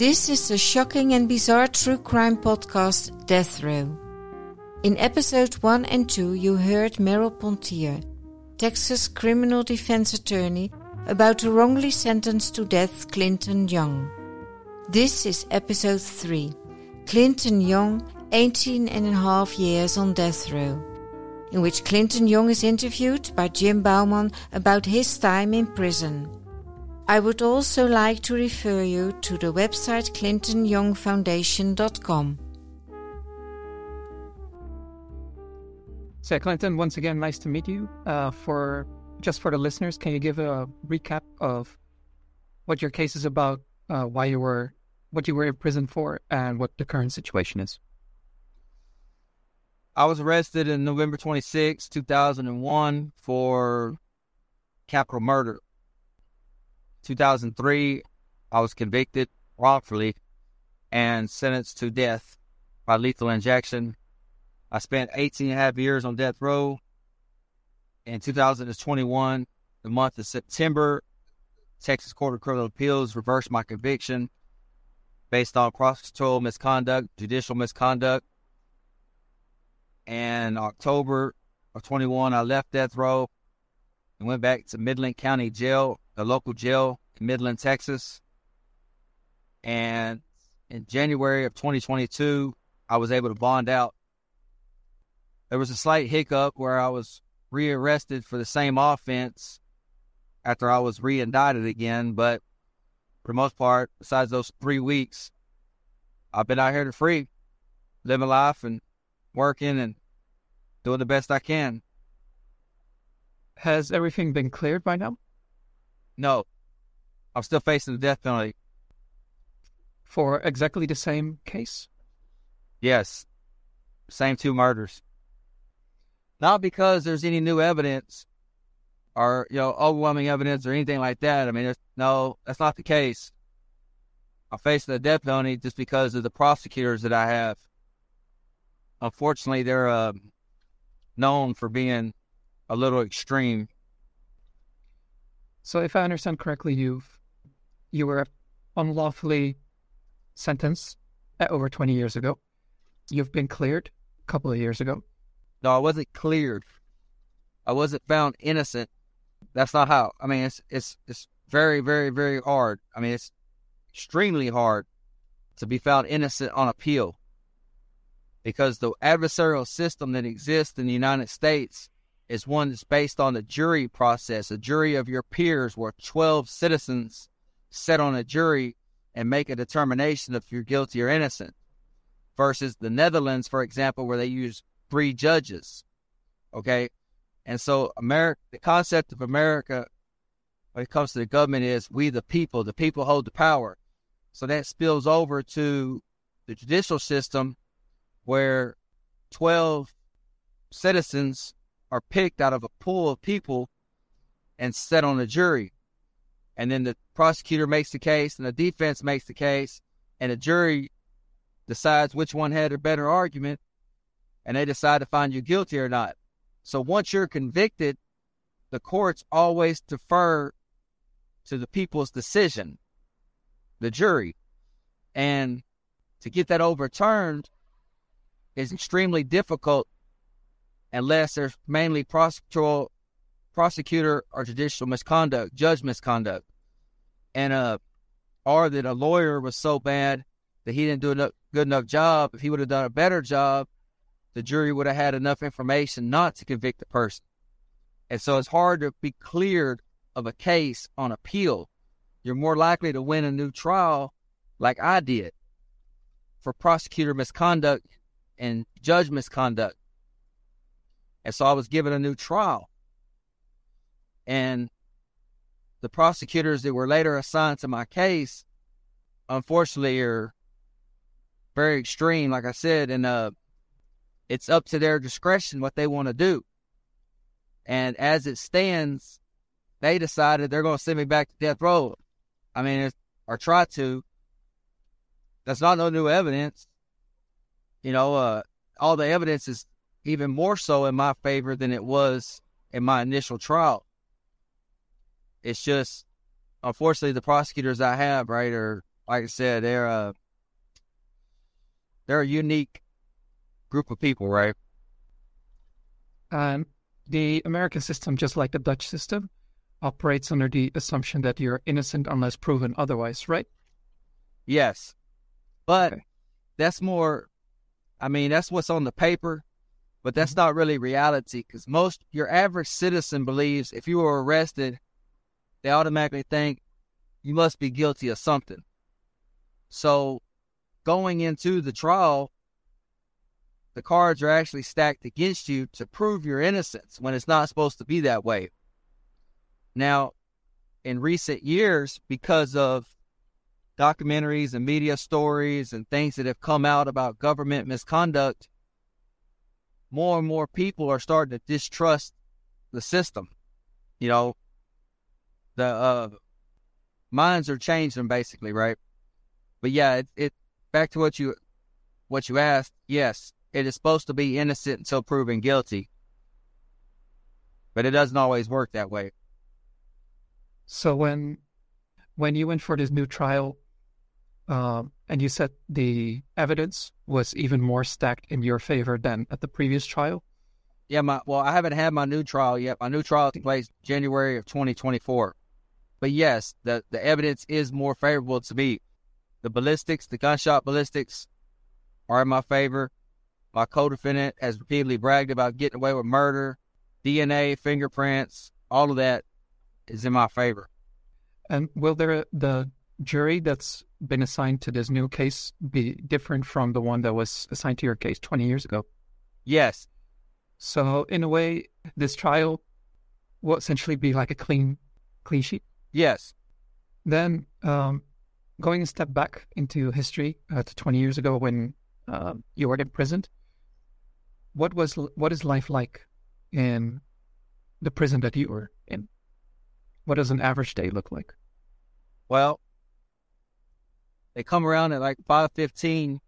This is the shocking and bizarre true crime podcast Death Row. In episodes 1 and 2, you heard Merel Pontier, Texas criminal defense attorney, about the wrongly sentenced to death Clinton Young. This is episode 3 Clinton Young, 18 and a half years on death row, in which Clinton Young is interviewed by Jim Bouman about his time in prison. I would also like to refer you to the website clintonyoungfoundation.com. So, Clinton, once again, nice to meet you. Uh, for just for the listeners, can you give a recap of what your case is about, uh, why you were, what you were in prison for, and what the current situation is? I was arrested in November 26, 2001 for capital murder. 2003, I was convicted wrongfully and sentenced to death by lethal injection. I spent 18 and a half years on death row. In 2021, the month of September, Texas Court of Criminal Appeals reversed my conviction based on prosecutorial misconduct, judicial misconduct. And October of 21, I left death row and went back to Midland County Jail the local jail in Midland, Texas. And in January of 2022, I was able to bond out. There was a slight hiccup where I was rearrested for the same offense after I was re indicted again, but for the most part, besides those three weeks, I've been out here to free, living life and working and doing the best I can. Has everything been cleared by now? No, I'm still facing the death penalty. For exactly the same case? Yes, same two murders. Not because there's any new evidence or you know overwhelming evidence or anything like that. I mean, no, that's not the case. I'm facing the death penalty just because of the prosecutors that I have. Unfortunately, they're uh, known for being a little extreme so, if I understand correctly, you you were unlawfully sentenced over 20 years ago. You've been cleared a couple of years ago. No, I wasn't cleared. I wasn't found innocent. That's not how. I mean, it's it's it's very very very hard. I mean, it's extremely hard to be found innocent on appeal because the adversarial system that exists in the United States is one that's based on the jury process, a jury of your peers where 12 citizens sit on a jury and make a determination if you're guilty or innocent, versus the Netherlands, for example, where they use three judges. Okay. And so America, the concept of America when it comes to the government is we the people, the people hold the power. So that spills over to the judicial system where 12 citizens are picked out of a pool of people and set on a jury. And then the prosecutor makes the case and the defense makes the case and the jury decides which one had a better argument and they decide to find you guilty or not. So once you're convicted, the courts always defer to the people's decision, the jury. And to get that overturned is extremely difficult unless there's mainly prosecutorial, prosecutor or judicial misconduct, judge misconduct, and uh, or that a lawyer was so bad that he didn't do a good enough job. If he would have done a better job, the jury would have had enough information not to convict the person. And so it's hard to be cleared of a case on appeal. You're more likely to win a new trial, like I did, for prosecutor misconduct and judge misconduct and so I was given a new trial. And the prosecutors that were later assigned to my case, unfortunately, are very extreme, like I said, and uh, it's up to their discretion what they want to do. And as it stands, they decided they're going to send me back to death row. I mean, or try to. That's not no new evidence. You know, uh, all the evidence is even more so in my favor than it was in my initial trial. It's just, unfortunately, the prosecutors I have, right, are like I said, they're a they're a unique group of people, right? And the American system, just like the Dutch system, operates under the assumption that you're innocent unless proven otherwise, right? Yes. But Okay. that's more, I mean, that's what's on the paper, but that's mm-hmm. not really reality because most, your average citizen believes if you were arrested, they automatically think you must be guilty of something. So going into the trial, the cards are actually stacked against you to prove your innocence when it's not supposed to be that way. Now, in recent years, because of documentaries and media stories and things that have come out about government misconduct, more and more people are starting to distrust the system. You know, the uh, minds are changing basically, right? But yeah, it, it back to what you what you asked. Yes, it is supposed to be innocent until proven guilty, but it doesn't always work that way. So when when you went for this new trial, um, and you said the evidence was even more stacked in your favor than at the previous trial, Yeah, my well, I haven't had my new trial yet. My new trial takes place January of 2024. But yes, the the evidence is more favorable to me. The ballistics, the gunshot ballistics, are in my favor. My co-defendant has repeatedly bragged about getting away with murder, DNA, fingerprints, all of that is in my favor. and will there the jury that's been assigned to this new case be different from the one that was assigned to your case 20 years ago? Yes, So in a way, this trial will essentially be like a clean, clean sheet. yes, Then, um, going a step back into history uh, to 20 years ago when uh, you were imprisoned, what was what is life like in the prison that you were in? What does an average day look like? Well, they come around at like five fifteen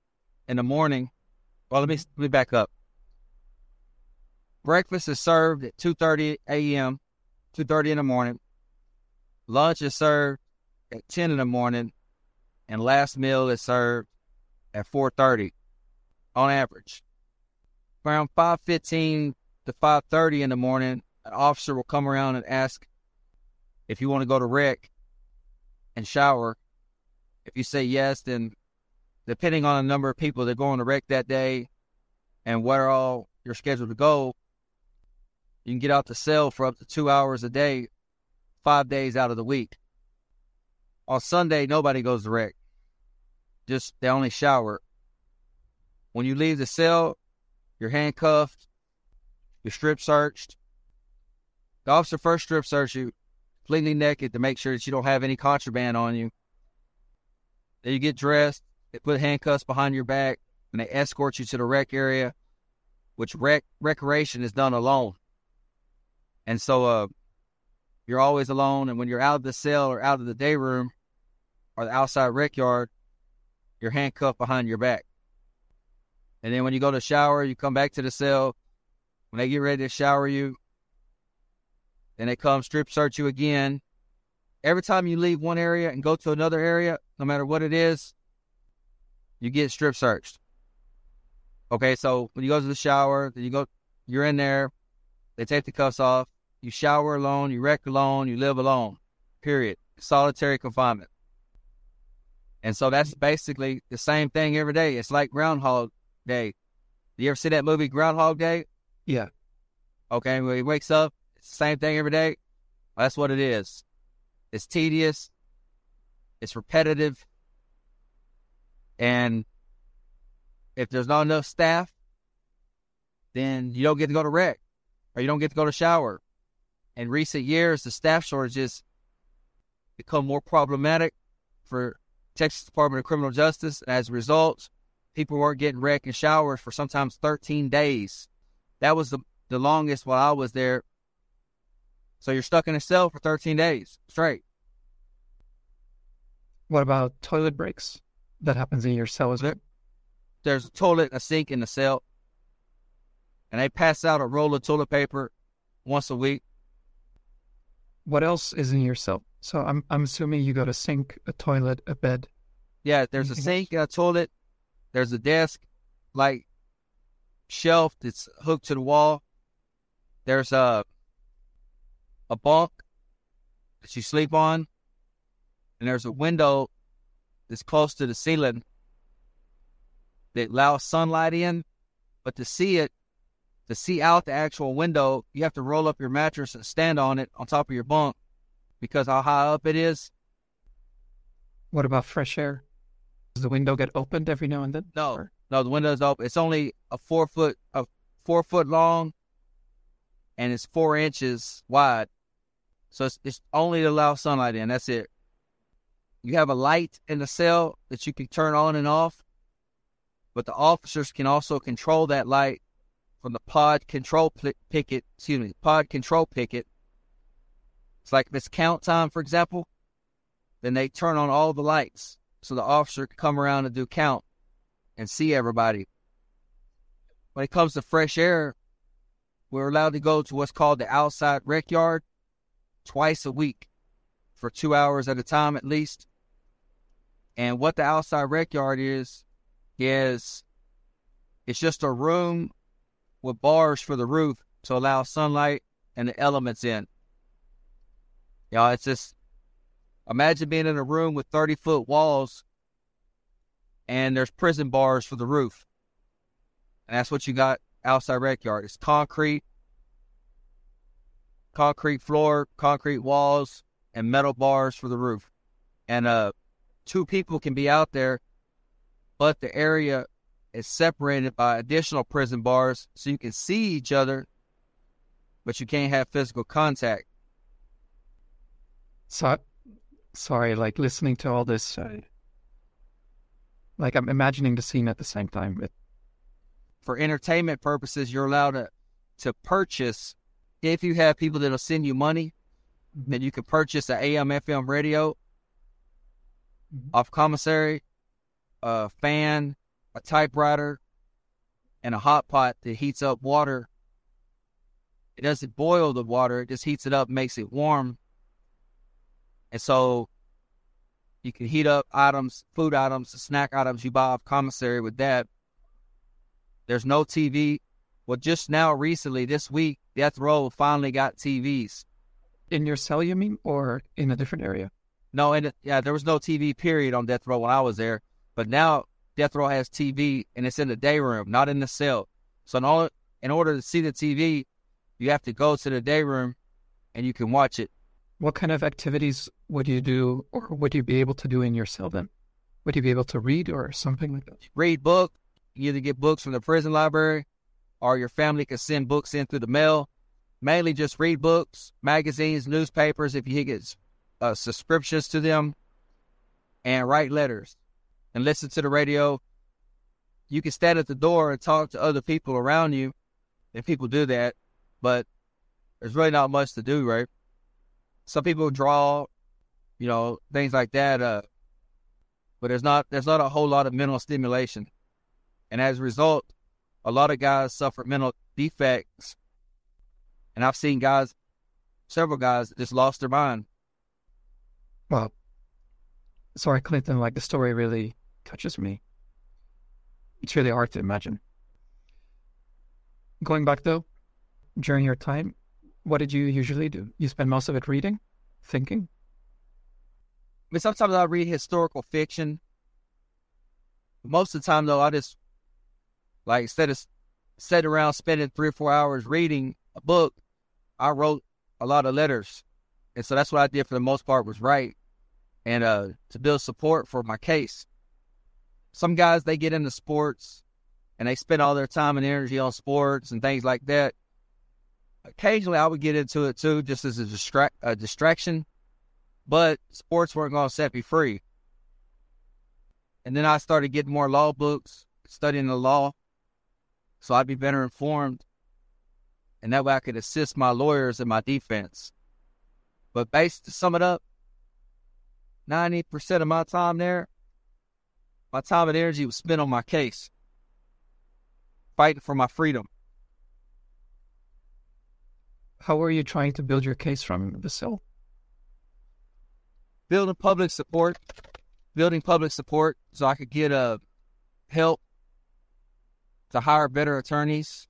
in the morning. Well, let me let me back up. Breakfast is served at two thirty a.m. two thirty in the morning. Lunch is served at ten in the morning, and last meal is served at four thirty, on average. Around five fifteen to five thirty in the morning, an officer will come around and ask if you want to go to rec and shower. If you say yes, then depending on the number of people that go on the rec that day and where all you're scheduled to go, you can get out the cell for up to two hours a day, five days out of the week. On Sunday, nobody goes to rec. Just they only shower. When you leave the cell, you're handcuffed, you're strip searched. The officer first strip search you completely naked to make sure that you don't have any contraband on you. Then you get dressed, they put handcuffs behind your back, and they escort you to the rec area, which rec recreation is done alone. And so uh you're always alone and when you're out of the cell or out of the day room or the outside rec yard, you're handcuffed behind your back. And then when you go to shower, you come back to the cell. When they get ready to shower you, then they come strip search you again. Every time you leave one area and go to another area, no matter what it is, you get strip searched. Okay, so when you go to the shower, then you go, you're in there, they take the cuffs off, you shower alone, you wreck alone, you live alone. Period. Solitary confinement. And so that's basically the same thing every day. It's like Groundhog Day. You ever see that movie Groundhog Day? Yeah. Okay, when he wakes up, same thing every day. That's what it is. It's tedious. It's repetitive. And if there's not enough staff, then you don't get to go to rec or you don't get to go to shower. In recent years, the staff shortages become more problematic for Texas Department of Criminal Justice. As a result, people weren't getting rec and showers for sometimes 13 days. That was the, the longest while I was there. So you're stuck in a cell for 13 days straight. What about toilet breaks? That happens in your cell as well. There's a toilet a sink in the cell. And they pass out a roll of toilet paper once a week. What else is in your cell? So I'm I'm assuming you got a sink, a toilet, a bed. Yeah, there's a sink, a toilet, there's a desk, like shelf that's hooked to the wall. There's a a bunk that you sleep on, and there's a window that's close to the ceiling that allows sunlight in. But to see it, to see out the actual window, you have to roll up your mattress and stand on it on top of your bunk because how high up it is. What about fresh air? Does the window get opened every now and then? No, Or- no, the window's open. It's only a four foot, a four foot long, and it's four inches wide. So it's, it's only to allow sunlight in. That's it. You have a light in the cell that you can turn on and off, but the officers can also control that light from the pod control picket. Excuse me, pod control picket. It's like if it's count time, for example, then they turn on all the lights so the officer can come around and do count and see everybody. When it comes to fresh air, we're allowed to go to what's called the outside rec yard twice a week for two hours at a time at least. And what the outside rec yard is, is it's just a room with bars for the roof to allow sunlight and the elements in. Y'all, it's just imagine being in a room with 30 foot walls and there's prison bars for the roof. And that's what you got outside rec yard. It's concrete, concrete floor, concrete walls, and metal bars for the roof. And uh two people can be out there, but the area is separated by additional prison bars so you can see each other, but you can't have physical contact. So, sorry, like listening to all this, uh, like I'm imagining the scene at the same time. But for entertainment purposes, you're allowed to, to purchase. If you have people that'll send you money, then you can purchase an AM FM radio mm-hmm. off commissary, a fan, a typewriter, and a hot pot that heats up water. It doesn't boil the water; it just heats it up, makes it warm, and so you can heat up items, food items, snack items you buy off commissary with that. There's no TV. Well, just now, recently, this week, Death Row finally got TVs. in your cell, you mean, or in a different area? No, and yeah, there was no TV period on Death Row when I was there. But now Death Row has TV, and it's in the day room, not in the cell. So in, all, in order to see the TV, you have to go to the day room, and you can watch it. What kind of activities would you do, or would you be able to do in your cell then? Would you be able to read or something like that? Read book. You either get books from the prison library, or your family can send books in through the mail. Mainly just read books, magazines, newspapers if you get uh, subscriptions to them, and write letters and listen to the radio. You can stand at the door and talk to other people around you, and people do that, but there's really not much to do, right? Some people draw, you know, things like that. Uh, but there's not there's not a whole lot of mental stimulation, and as a result, a lot of guys suffer mental defects, and I've seen guys, several guys, just lost their mind. Well, sorry, Clinton, like the story really touches me. It's really hard to imagine. Going back though, during your time, what did you usually do? You spend most of it reading, thinking? I mean, sometimes I read historical fiction. Most of the time, though, I just like instead of sitting around spending three or four hours reading a book, I wrote a lot of letters, and so that's what I did for the most part was write and uh, to build support for my case. Some guys they get into sports and they spend all their time and energy on sports and things like that. Occasionally, I would get into it too, just as a, distra- a distraction but sports weren't going to set me free. And then I started getting more law books, studying the law, so I'd be better informed. And that way I could assist my lawyers in my defense. But based to sum it up, 90% of my time there, my time and energy was spent on my case, fighting for my freedom. How were you trying to build your case from the cell? building public support. building public support so I could get uh, help to hire better attorneys,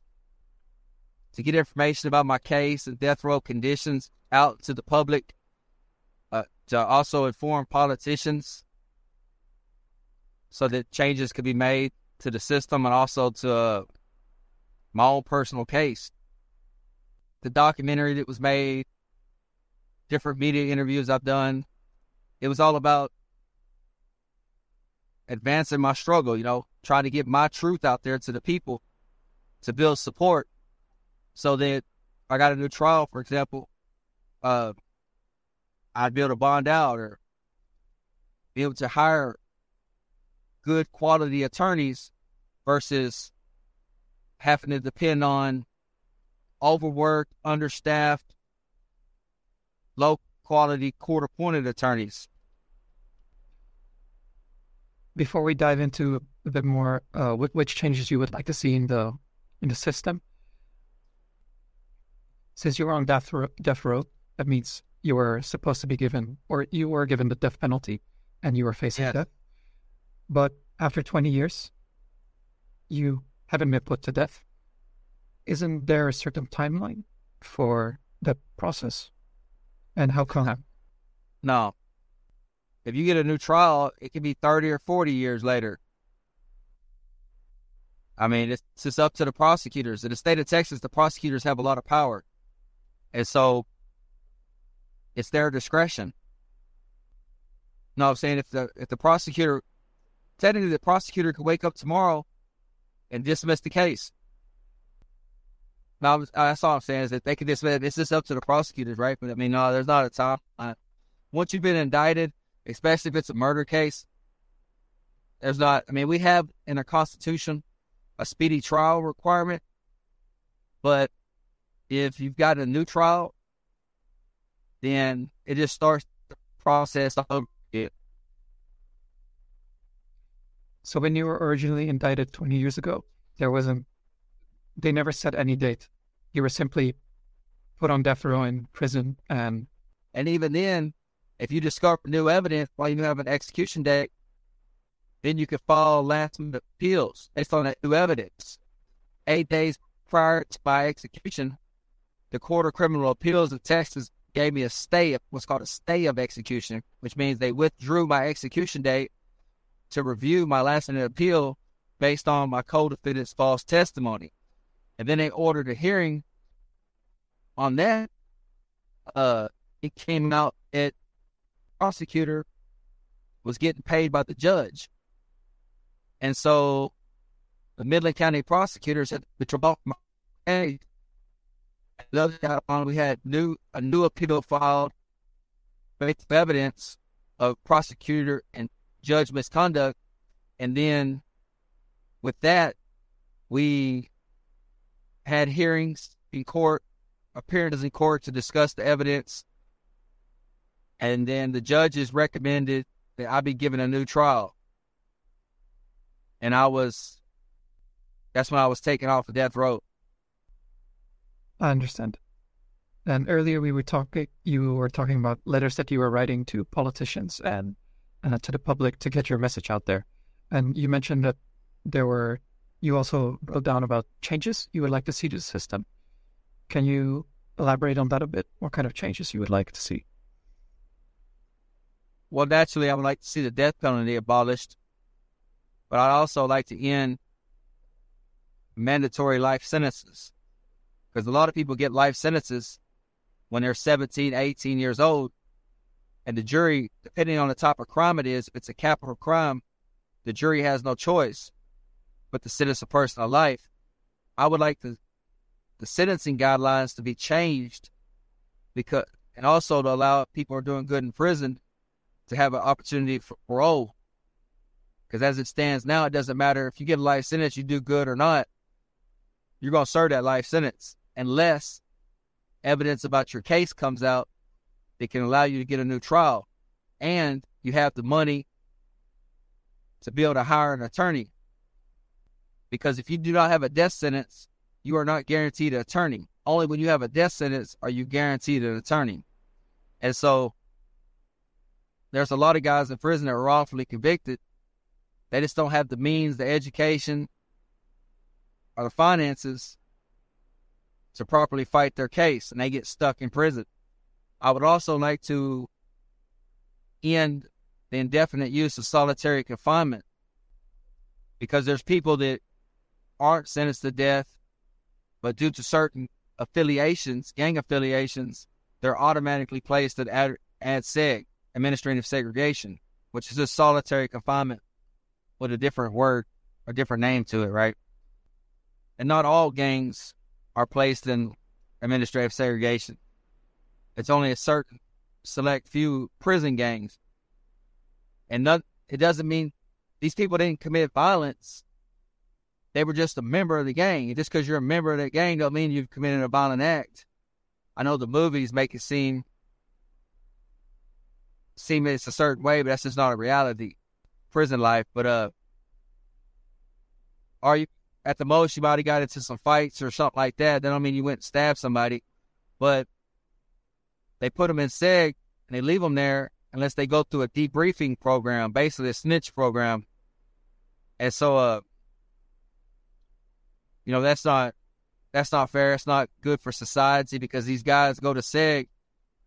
to get information about my case and death row conditions out to the public, uh, to also inform politicians so that changes could be made to the system and also to uh, my own personal case. The documentary that was made, different media interviews I've done, it was all about advancing my struggle, you know, trying to get my truth out there to the people to build support so that I got a new trial, for example, uh, I'd be able to bond out or be able to hire good quality attorneys versus having to depend on overworked, understaffed, low quality court appointed attorneys. Before we dive into a bit more, uh, which changes you would like to see in the in the system, since you were on death row, death row, that means you were supposed to be given, or you were given the death penalty, and you were facing death. But after 20 years, you haven't been put to death. Isn't there a certain timeline for that process? And how come? No. If you get a new trial, it could be 30 or 40 years later. I mean, it's just up to the prosecutors. In the state of Texas, the prosecutors have a lot of power. And so it's their discretion. No, I'm saying if the if the prosecutor technically the prosecutor could wake up tomorrow and dismiss the case. Now that's all I'm saying is that they could dismiss it. It's just up to the prosecutors, right? But I mean, no, there's not a time. Uh, once you've been indicted, especially if it's a murder case, there's not. I mean, we have in our Constitution a speedy trial requirement, but if you've got a new trial, then it just starts the process over again. So when you were originally indicted 20 years ago, there wasn't, they never set any date. You were simply put on death row in prison and. And even then, if you discover new evidence while you have an execution date, then you can file last minute appeals based on that new evidence. Eight days prior to my execution, the Court of Criminal Appeals of Texas gave me a stay, of what's called a stay of execution, which means they withdrew my execution date to review my last minute appeal based on my co-defendant's false testimony. And then they ordered a hearing on that. Uh, it came out that prosecutor was getting paid by the judge. And so the Midland County prosecutors had the my case. Another on we had new a new appeal filed based evidence of prosecutor and judge misconduct. And then with that, we had hearings in court, appearances in court to discuss the evidence. And then the judges recommended that I be given a new trial. And I was, that's when I was taken off the death row. I understand. And earlier we were talking, you were talking about letters that you were writing to politicians and uh, to the public to get your message out there. And you mentioned that there were, you also wrote down about changes you would like to see to the system. Can you elaborate on that a bit? What kind of changes you would like to see? Well, naturally, I would like to see the death penalty abolished, but I'd also like to end mandatory life sentences because a lot of people get life sentences when they're 17, 18 years old. And the jury, depending on the type of crime it is, if it's a capital crime, the jury has no choice but to sentence a person to life. I would like the the sentencing guidelines to be changed because and also to allow people who are doing good in prison to have an opportunity for parole. Because as it stands now, it doesn't matter if you get a life sentence, you do good or not, you're going to serve that life sentence unless evidence about your case comes out that can allow you to get a new trial and you have the money to be able to hire an attorney. Because if you do not have a death sentence, you are not guaranteed an attorney. Only when you have a death sentence are you guaranteed an attorney. And so there's a lot of guys in prison that are wrongfully convicted. They just don't have the means, the education, or the finances to properly fight their case, and they get stuck in prison. I would also like to end the indefinite use of solitary confinement because there's people that aren't sentenced to death, but due to certain affiliations, gang affiliations, they're automatically placed at ad, ADSEG, administrative segregation, which is a solitary confinement with a different word or different name to it, right? And not all gangs are placed in administrative segregation. It's only a certain select few prison gangs. And it doesn't mean these people didn't commit violence. They were just a member of the gang. Just because you're a member of that gang don't mean you've committed a violent act. I know the movies make it seem seem it's a certain way, but that's just not a reality. Prison life. But uh are you at the most you might have got into some fights or something like that. That don't mean you went and stabbed somebody. But they put them in SEG and they leave them there unless they go through a debriefing program, basically a snitch program. And so uh you know, that's not that's not fair. It's not good for society because these guys go to SEG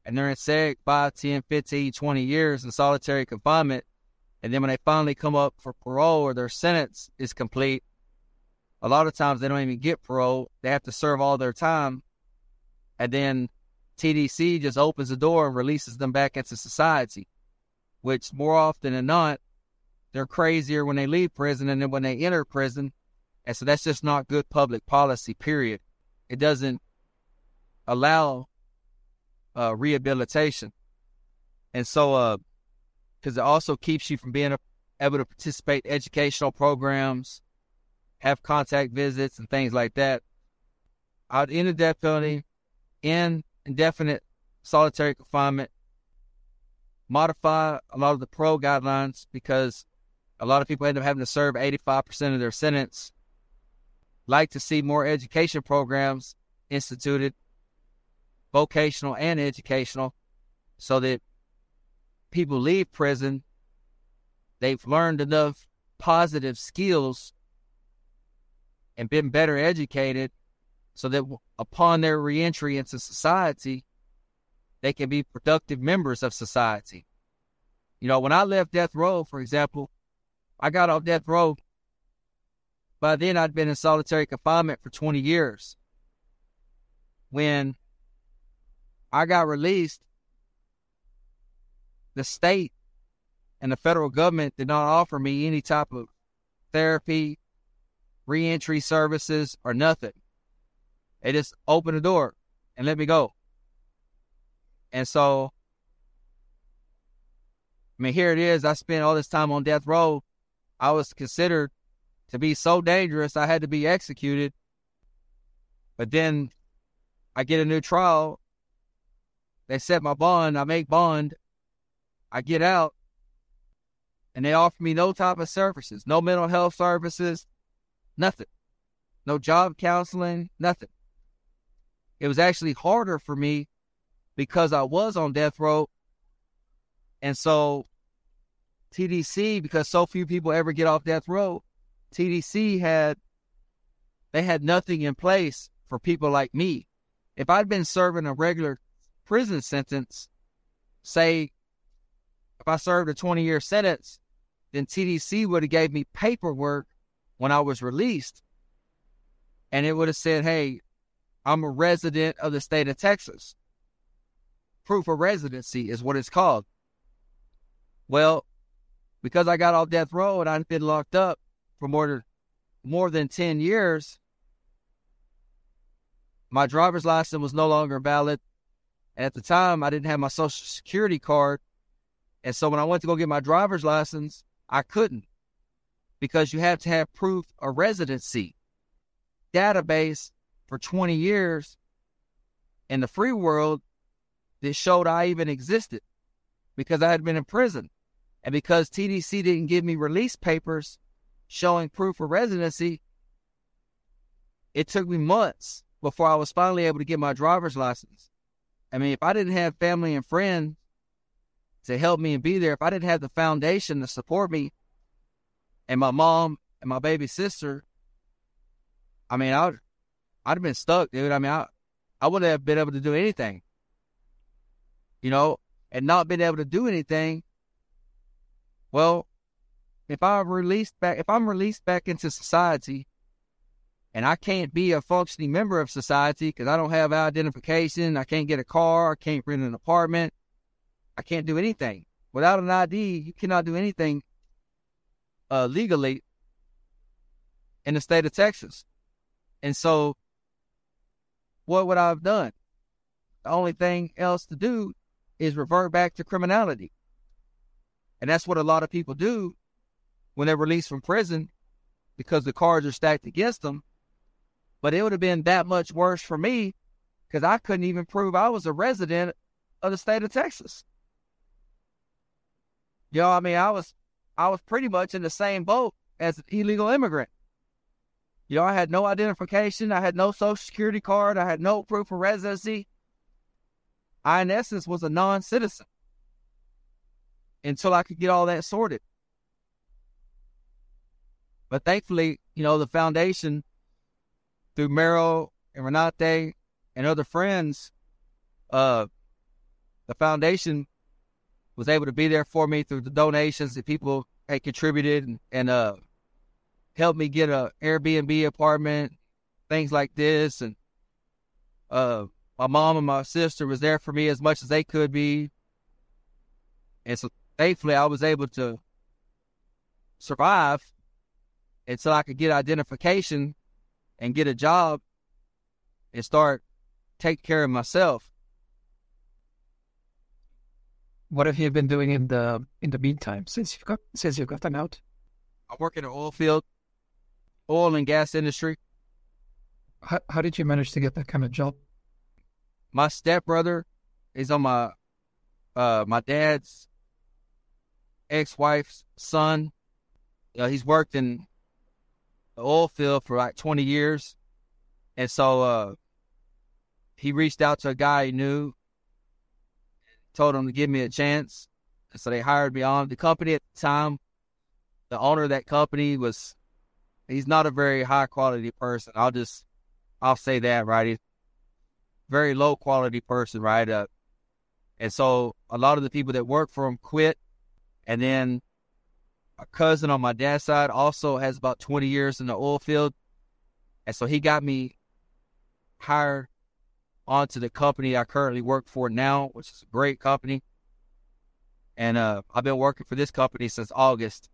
and they're in SEG 5, 10, 15, 20 years in solitary confinement. And then when they finally come up for parole or their sentence is complete, a lot of times they don't even get parole. They have to serve all their time. And then TDC just opens the door and releases them back into society, which more often than not, they're crazier when they leave prison than when they enter prison. And so that's just not good public policy, period. It doesn't allow uh, rehabilitation. And so, uh, because it also keeps you from being able to participate in educational programs, have contact visits, and things like that. I'd end the death penalty in indefinite solitary confinement, modify a lot of the parole guidelines because a lot of people end up having to serve 85% of their sentence. Like to see more education programs instituted vocational and educational, so that people leave prison, they've learned enough positive skills and been better educated so that upon their reentry into society, they can be productive members of society. You know, when I left death row, for example, I got off death row. By then, I'd been in solitary confinement for 20 years. When I got released, the state and the federal government did not offer me any type of therapy, reentry services, or nothing. They just opened the door and let me go. And so, I mean, here it is. I spent all this time on death row. I was considered to be so dangerous, I had to be executed. But then I get a new trial they set my bond. I make bond. I get out, and they offer me no type of services, no mental health services, nothing, no job counseling, nothing. It was actually harder for me because I was on death row, and so TDC, because so few people ever get off death row, TDC had they had nothing in place for people like me. If I'd been serving a regular prison sentence, say if I served a 20 year sentence, then TDC would have gave me paperwork when I was released. And it would have said, hey, I'm a resident of the state of Texas. Proof of residency is what it's called. Well, because I got off death row and I'd been locked up for more than more than 10 years, my driver's license was no longer valid and at the time, I didn't have my social security card. And so when I went to go get my driver's license, I couldn't because you have to have proof of residency. Database for 20 years in the free world that showed I even existed because I had been in prison. And because TDC didn't give me release papers showing proof of residency, it took me months before I was finally able to get my driver's license. I mean, if I didn't have family and friends to help me and be there. If I didn't have the foundation to support me and my mom and my baby sister, I mean, I would, I'd have been stuck, dude. I mean, I, I wouldn't have been able to do anything, you know, and not been able to do anything. Well, if I released back, if I'm released back into society, and I can't be a functioning member of society because I don't have identification, I can't get a car, I can't rent an apartment, I can't do anything without an ID. You cannot do anything uh, legally in the state of Texas. And so, what would I have done? The only thing else to do is revert back to criminality. And that's what a lot of people do when they're released from prison because the cards are stacked against them. But it would have been that much worse for me because I couldn't even prove I was a resident of the state of Texas. You know, I mean, I was I was pretty much in the same boat as an illegal immigrant. You know, I had no identification, I had no social security card, I had no proof of residency. I, in essence, was a non citizen until I could get all that sorted. But thankfully, you know, the foundation through Merel and Renate and other friends, uh, the foundation was able to be there for me through the donations that people had contributed and, and uh, helped me get a Airbnb apartment, things like this. And uh, my mom and my sister was there for me as much as they could be. And so thankfully I was able to survive until I could get identification and get a job and start taking care of myself. What have you been doing in the in the meantime since you've got since you've gotten out? I work in an oil field, oil and gas industry. How how did you manage to get that kind of job? My stepbrother is on my uh my dad's ex-wife's son. Uh, he's worked in oil field for like 20 years. And so uh, he reached out to a guy he knew, told him to give me a chance. And so they hired me on. The company at the time, the owner of that company was, he's not a very high quality person. I'll just, I'll say that, right? He's very low quality person, right? Uh, and so a lot of the people that work for him quit. And then a cousin on my dad's side also has about 20 years in the oil field. And so he got me hired onto the company I currently work for now, which is a great company. And uh, I've been working for this company since August.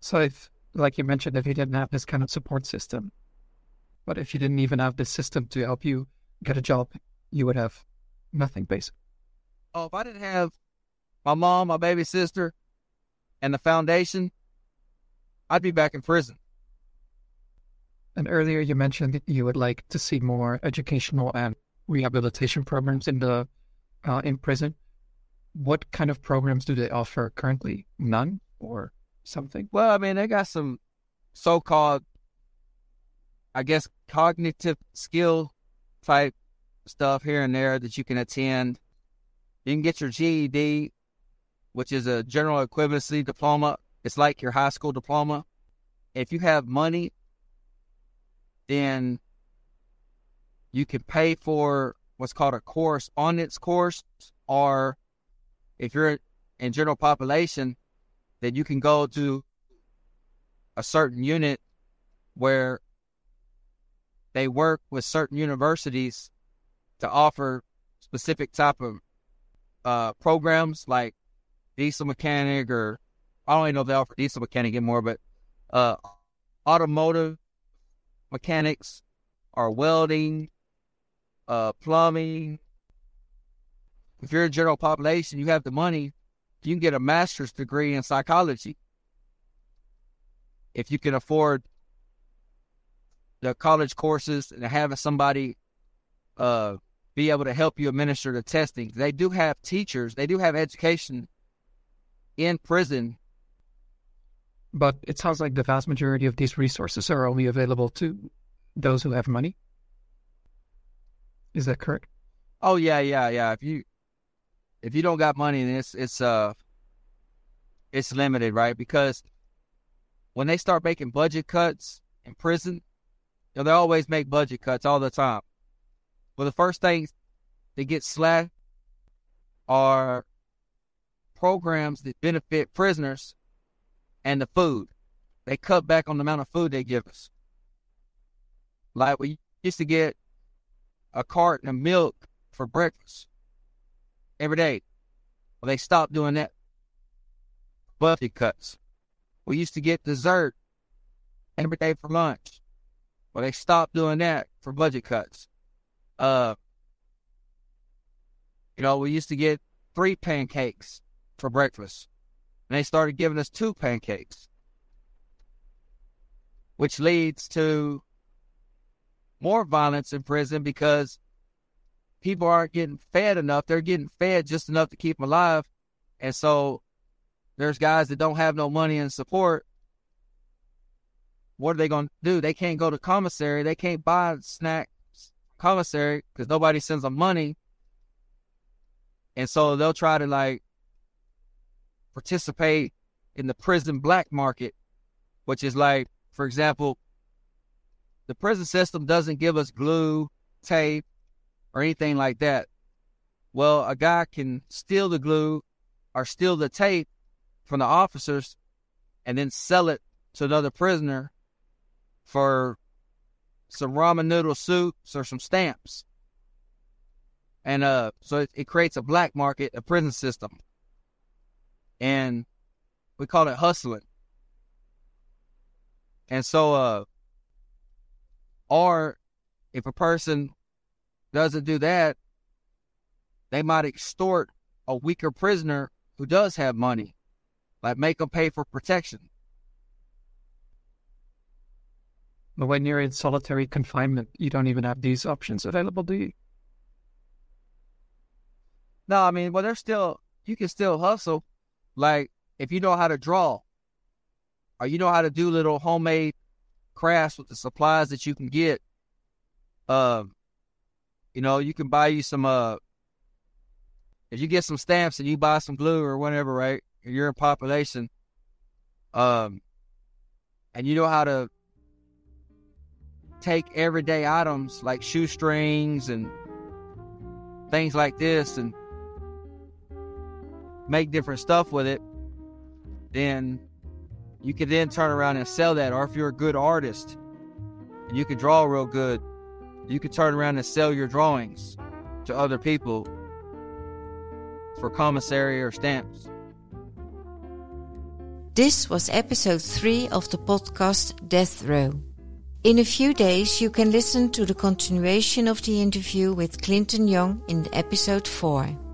So, if, like you mentioned, if you didn't have this kind of support system, but if you didn't even have this system to help you get a job, you would have nothing, basically. Oh, if I didn't have my mom, my baby sister, and the foundation, I'd be back in prison. And earlier you mentioned that you would like to see more educational and rehabilitation programs in the uh, in prison. What kind of programs do they offer currently? None or something? Well, I mean, they got some so-called, I guess, cognitive skill type stuff here and there that you can attend. You can get your GED which is a general equivalency diploma. It's like your high school diploma. If you have money, then you can pay for what's called a correspondence course, or if you're in general population, then you can go to a certain unit where they work with certain universities to offer specific type of uh, programs like diesel mechanic or I don't even know if they offer diesel mechanic anymore, but uh, automotive mechanics or welding, uh, plumbing. If you're a general population, you have the money, you can get a master's degree in psychology. If you can afford the college courses and having somebody uh, be able to help you administer the testing, they do have teachers, they do have education in prison. But it sounds like the vast majority of these resources are only available to those who have money. Is that correct? Oh yeah, yeah, yeah. If you if you don't got money, then it's it's uh it's limited, right? Because when they start making budget cuts in prison, you know, they always make budget cuts all the time. Well, the first things that get slashed are programs that benefit prisoners and the food. They cut back on the amount of food they give us. Like we used to get a carton of milk for breakfast every day. Well, they stopped doing that. Budget cuts. We used to get dessert every day for lunch. Well, they stopped doing that for budget cuts. Uh, you know, we used to get three pancakes for breakfast, and they started giving us two pancakes, which leads to more violence in prison because people aren't getting fed enough. They're getting fed just enough to keep them alive. And so there's guys that don't have no money and support. What are they going to do? They can't go to commissary. They can't buy snacks commissary because nobody sends them money. And so they'll try to like participate in the prison black market, which is like, for example, the prison system doesn't give us glue, tape, or anything like that. Well, a guy can steal the glue or steal the tape from the officers and then sell it to another prisoner for some ramen noodle soups or some stamps. And uh, so it, it creates a black market, a prison system. And we call it hustling. And so, uh, or if a person doesn't do that, they might extort a weaker prisoner who does have money, like make them pay for protection. But when you're in solitary confinement, you don't even have these options available, do you? No, I mean, well, there's still, you can still hustle. Like, if you know how to draw, or you know how to do little homemade crafts with the supplies that you can get, um, you know, you can buy you some, uh, if you get some stamps and you buy some glue or whatever, right? You're in population, um, and you know how to take everyday items like shoestrings and things like this and make different stuff with it, then you could then turn around and sell that. Or if you're a good artist and you can draw real good, you could turn around and sell your drawings to other people for commissary or stamps. This was episode 3 of the podcast Death Row. In a few days, you can listen to the continuation of the interview with Clinton Young in episode 4.